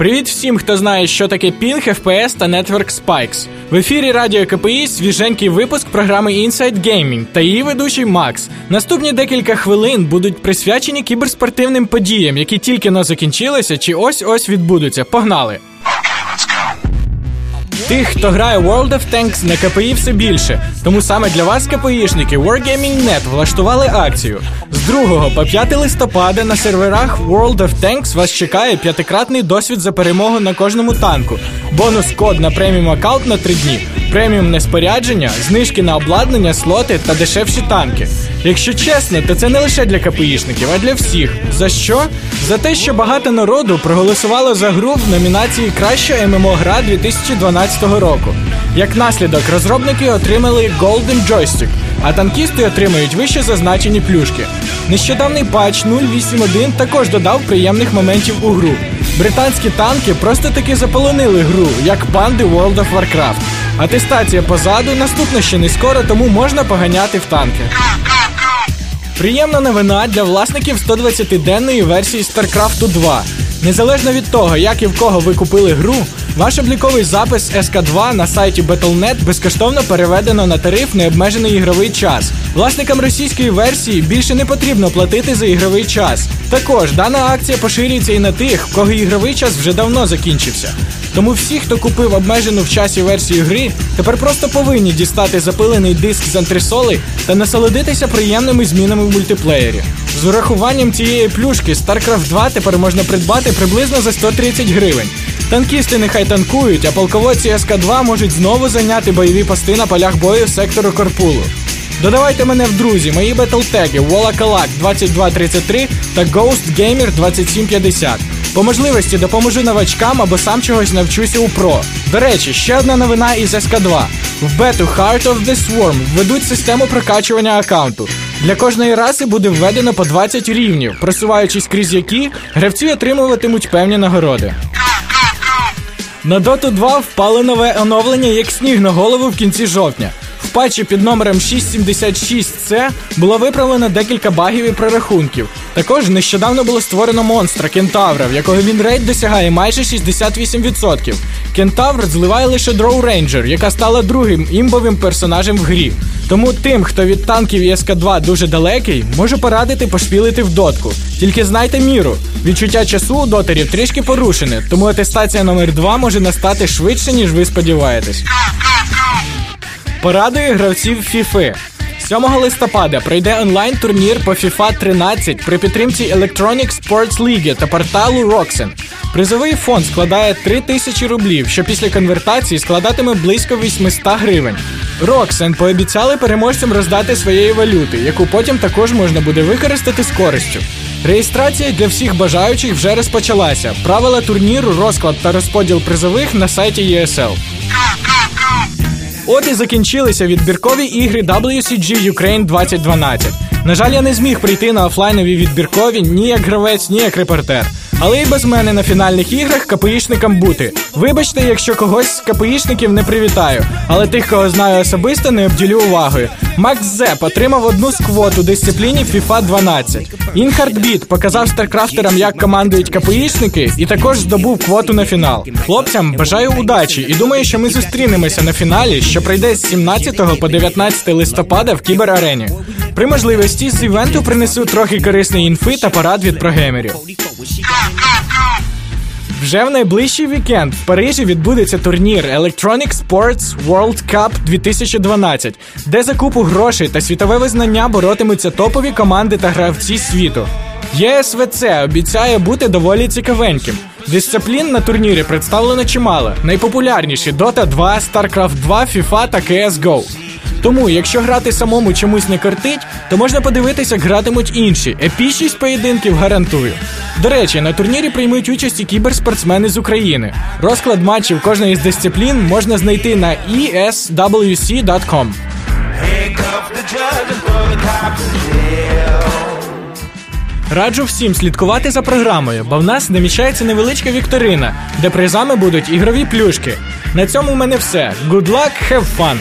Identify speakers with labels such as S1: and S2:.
S1: Привіт всім, хто знає, що таке пінг, FPS та Network Spikes. В ефірі Радіо КПІ свіженький випуск програми Inside Gaming та її ведучий Макс. Наступні декілька хвилин будуть присвячені кіберспортивним подіям, які тільки но закінчилися чи ось ось відбудуться. Погнали! Тих, хто грає World of Tanks на КПІ все більше. Тому саме для вас, КПІшники, Wargaming.net влаштували акцію. З 2 по 5 листопада на серверах World of Tanks вас чекає п'ятикратний досвід за перемогу на кожному танку, бонус код на преміум аккаунт на 3 дні, преміумне спорядження, знижки на обладнання, слоти та дешевші танки. Якщо чесно, то це не лише для КПІшників, а для всіх. За що? За те, що багато народу проголосувало за гру в номінації Краща ММО гра 2012 року. Як наслідок, розробники отримали Golden Joystick, а танкісти отримають вище зазначені плюшки. Нещодавний патч 081 також додав приємних моментів у гру. Британські танки просто таки заполонили гру, як панди World of Warcraft. Атестація позаду наступна ще не скоро, тому можна поганяти в танки. Приємна новина для власників 120-денної версії StarCraft 2. Незалежно від того, як і в кого ви купили гру, ваш обліковий запис СК2 на сайті Battle.net безкоштовно переведено на тариф необмежений ігровий час. Власникам російської версії більше не потрібно платити за ігровий час. Також дана акція поширюється і на тих, в кого ігровий час вже давно закінчився. Тому всі, хто купив обмежену в часі версію гри, тепер просто повинні дістати запилений диск з антресоли та насолодитися приємними змінами в мультиплеєрі. З урахуванням цієї плюшки StarCraft 2 тепер можна придбати приблизно за 130 гривень. Танкісти нехай танкують, а полководці СК2 можуть знову зайняти бойові пости на полях бою сектору Корпулу. Додавайте мене в друзі, мої бетлтеги Волакалак 2233 та Ghost Gamer 2750. По можливості допоможу новачкам або сам чогось навчуся у ПРО. До речі, ще одна новина із СК2. В бету Heart of the Swarm введуть систему прокачування аккаунту. Для кожної раси буде введено по 20 рівнів, просуваючись крізь які гравці отримуватимуть певні нагороди. На Dota 2 впало нове оновлення як сніг на голову в кінці жовтня. В патчі під номером 676C було виправлено декілька багів і прорахунків. Також нещодавно було створено монстра Кентавра, в якого він рейд досягає майже 68%. Кентавр зливає лише Дроу Рейнджер, яка стала другим імбовим персонажем в грі. Тому тим, хто від танків і СК2 дуже далекий, можу порадити пошпілити в дотку. Тільки знайте міру. Відчуття часу у дотерів трішки порушене, тому атестація номер 2 може настати швидше, ніж ви сподіваєтесь. Порадує гравців FIFA. 7 листопада пройде онлайн-турнір по FIFA 13 при підтримці Electronic Sports League та порталу Roxen. Призовий фонд складає 3 тисячі рублів, що після конвертації складатиме близько 800 гривень. Roxen пообіцяли переможцям роздати своєї валюти, яку потім також можна буде використати з користю. Реєстрація для всіх бажаючих вже розпочалася. Правила турніру, розклад та розподіл призових на сайті ESL. От і закінчилися відбіркові ігри WCG Ukraine 2012. На жаль, я не зміг прийти на офлайнові відбіркові ні як гравець, ні як репортер. Але й без мене на фінальних іграх КПІшникам бути. Вибачте, якщо когось з КПІшників не привітаю, але тих, кого знаю особисто, не обділю увагою. Макс Зеп отримав одну з квот у дисципліні FIFA 12. Інхард Біт показав старкрафтерам, як командують КПІшники, і також здобув квоту на фінал. Хлопцям бажаю удачі і думаю, що ми зустрінемося на фіналі, що пройде з 17 по 19 листопада в кіберарені. При можливості з івенту принесу трохи корисної інфи та парад від прогеймерів. Вже в найближчий вікенд в Парижі відбудеться турнір Electronic Sports World Cup 2012, де за купу грошей та світове визнання боротимуться топові команди та гравці світу. ЄСВЦ обіцяє бути доволі цікавеньким. Дисциплін на турнірі представлено чимало. Найпопулярніші Dota 2, StarCraft 2, FIFA та CSGO. Тому, якщо грати самому чомусь не кортить, то можна подивитися, як гратимуть інші. Епічність поєдинків гарантую. До речі, на турнірі приймуть участь і кіберспортсмени з України. Розклад матчів кожної з дисциплін можна знайти на eswc.com. Раджу всім слідкувати за програмою, бо в нас наміщається невеличка вікторина, де призами будуть ігрові плюшки. На цьому в мене все. Good luck, have fun!